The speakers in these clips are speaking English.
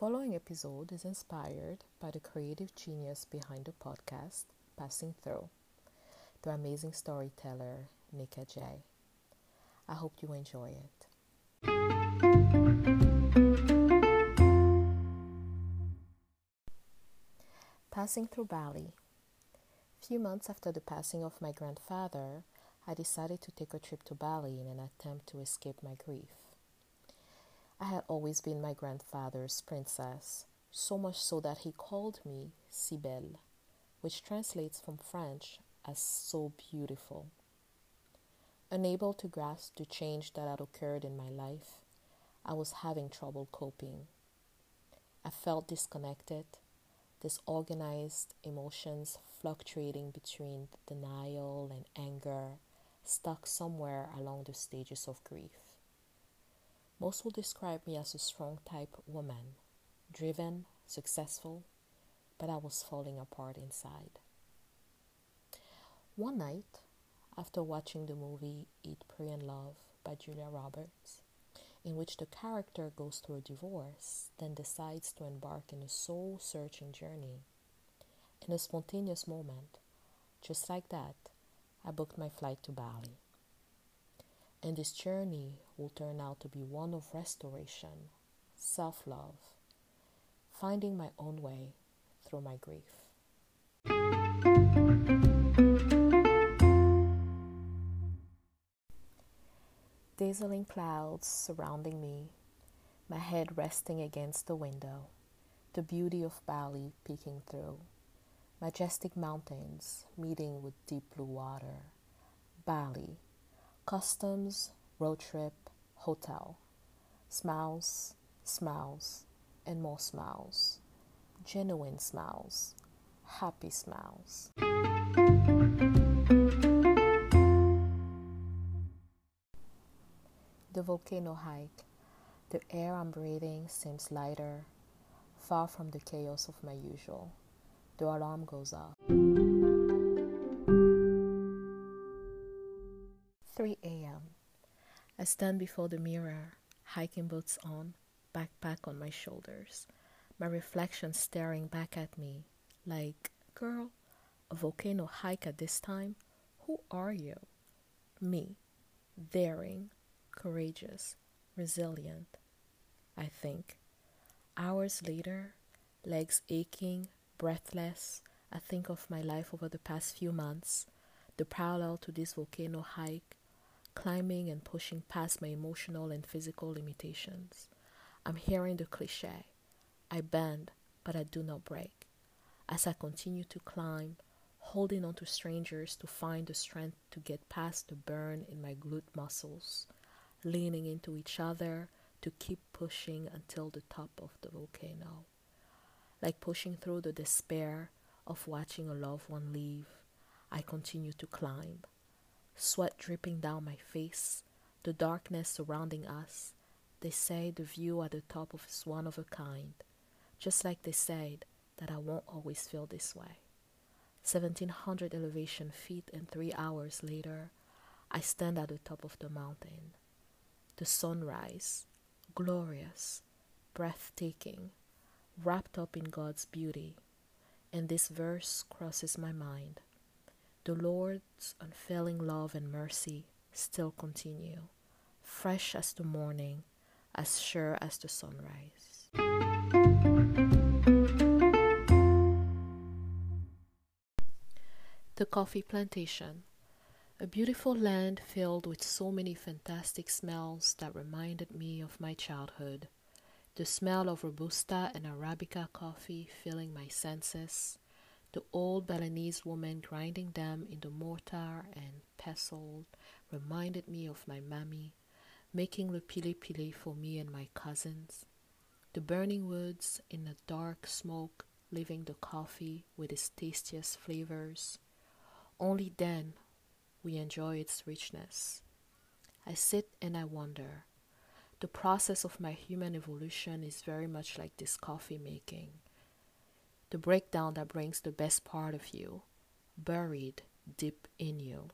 following episode is inspired by the creative genius behind the podcast, Passing Through, the amazing storyteller, Nika J. I hope you enjoy it. Passing through Bali. Few months after the passing of my grandfather, I decided to take a trip to Bali in an attempt to escape my grief. I had always been my grandfather's princess, so much so that he called me Cybele, which translates from French as so beautiful. Unable to grasp the change that had occurred in my life, I was having trouble coping. I felt disconnected, disorganized emotions fluctuating between denial and anger, stuck somewhere along the stages of grief. Most will describe me as a strong type woman, driven, successful, but I was falling apart inside. One night, after watching the movie Eat, Pray, and Love by Julia Roberts, in which the character goes through a divorce, then decides to embark in a soul searching journey. In a spontaneous moment, just like that, I booked my flight to Bali. And this journey will turn out to be one of restoration, self love, finding my own way through my grief. Dazzling clouds surrounding me, my head resting against the window, the beauty of Bali peeking through, majestic mountains meeting with deep blue water, Bali Customs, road trip, hotel. Smiles, smiles, and more smiles. Genuine smiles, happy smiles. The volcano hike. The air I'm breathing seems lighter, far from the chaos of my usual. The alarm goes off. I stand before the mirror, hiking boots on, backpack on my shoulders, my reflection staring back at me like, Girl, a volcano hike at this time? Who are you? Me, daring, courageous, resilient. I think. Hours later, legs aching, breathless, I think of my life over the past few months, the parallel to this volcano hike, climbing and pushing past my emotional and physical limitations. I'm hearing the cliche I bend, but I do not break. As I continue to climb, holding on to strangers to find the strength to get past the burn in my glute muscles, leaning into each other to keep pushing until the top of the volcano. Like pushing through the despair of watching a loved one leave, I continue to climb sweat dripping down my face, the darkness surrounding us. They say the view at the top of is one of a kind, just like they said that I won't always feel this way. 1700 elevation feet and three hours later, I stand at the top of the mountain. The sunrise, glorious, breathtaking, wrapped up in God's beauty, and this verse crosses my mind. The Lord's unfailing love and mercy still continue, fresh as the morning, as sure as the sunrise. The Coffee Plantation, a beautiful land filled with so many fantastic smells that reminded me of my childhood. The smell of Robusta and Arabica coffee filling my senses the old Balinese woman grinding them in the mortar and pestle reminded me of my mammy, making the pili pili for me and my cousins. The burning woods in the dark smoke leaving the coffee with its tastiest flavors. Only then we enjoy its richness. I sit and I wonder. The process of my human evolution is very much like this coffee making the breakdown that brings the best part of you, buried deep in you.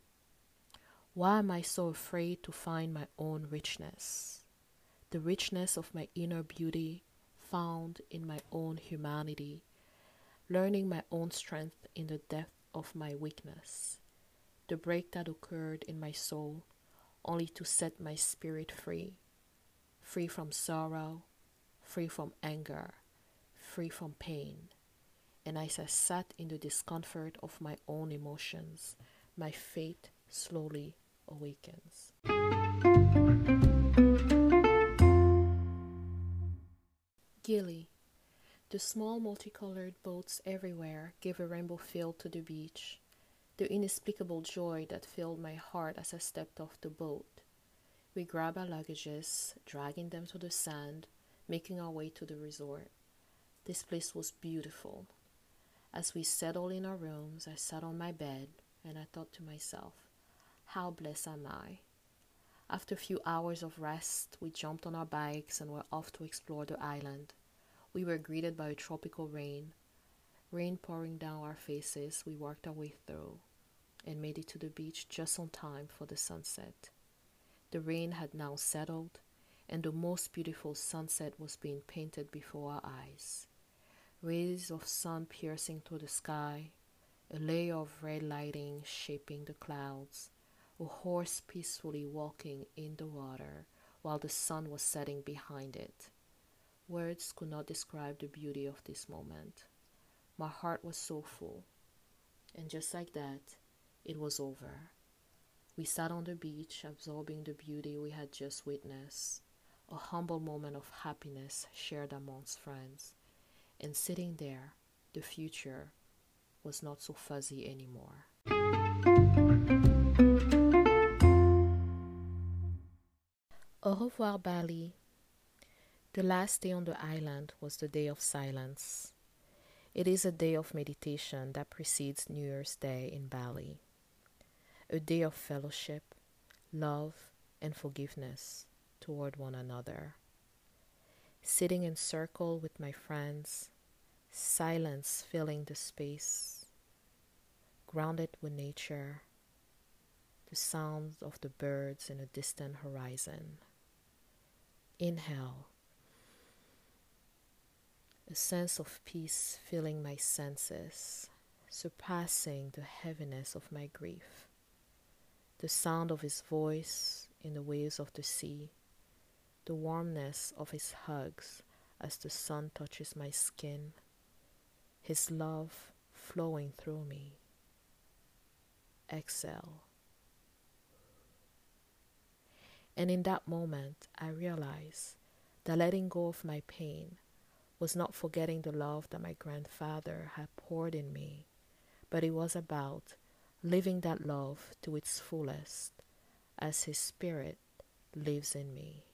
Why am I so afraid to find my own richness? The richness of my inner beauty, found in my own humanity, learning my own strength in the depth of my weakness, the break that occurred in my soul only to set my spirit free, free from sorrow, free from anger, free from pain. And as I sat in the discomfort of my own emotions, my faith slowly awakens. Gili. The small multicolored boats everywhere gave a rainbow feel to the beach, the inexplicable joy that filled my heart as I stepped off the boat. We grabbed our luggages, dragging them to the sand, making our way to the resort. This place was beautiful. As we settled in our rooms, I sat on my bed and I thought to myself, how blessed am I? After a few hours of rest, we jumped on our bikes and were off to explore the island. We were greeted by a tropical rain. Rain pouring down our faces, we worked our way through and made it to the beach just on time for the sunset. The rain had now settled, and the most beautiful sunset was being painted before our eyes. Rays of sun piercing through the sky, a layer of red lighting shaping the clouds, a horse peacefully walking in the water while the sun was setting behind it. Words could not describe the beauty of this moment. My heart was so full. And just like that, it was over. We sat on the beach, absorbing the beauty we had just witnessed, a humble moment of happiness shared amongst friends. And sitting there, the future was not so fuzzy anymore. Au revoir, Bali. The last day on the island was the day of silence. It is a day of meditation that precedes New Year's Day in Bali a day of fellowship, love, and forgiveness toward one another. Sitting in circle with my friends, silence filling the space, grounded with nature, the sounds of the birds in a distant horizon. Inhale. A sense of peace filling my senses, surpassing the heaviness of my grief the sound of his voice in the waves of the sea, the warmness of his hugs as the sun touches my skin, his love flowing through me. Exhale. And in that moment, I realized that letting go of my pain was not forgetting the love that my grandfather had poured in me, but it was about living that love to its fullest as His Spirit lives in me.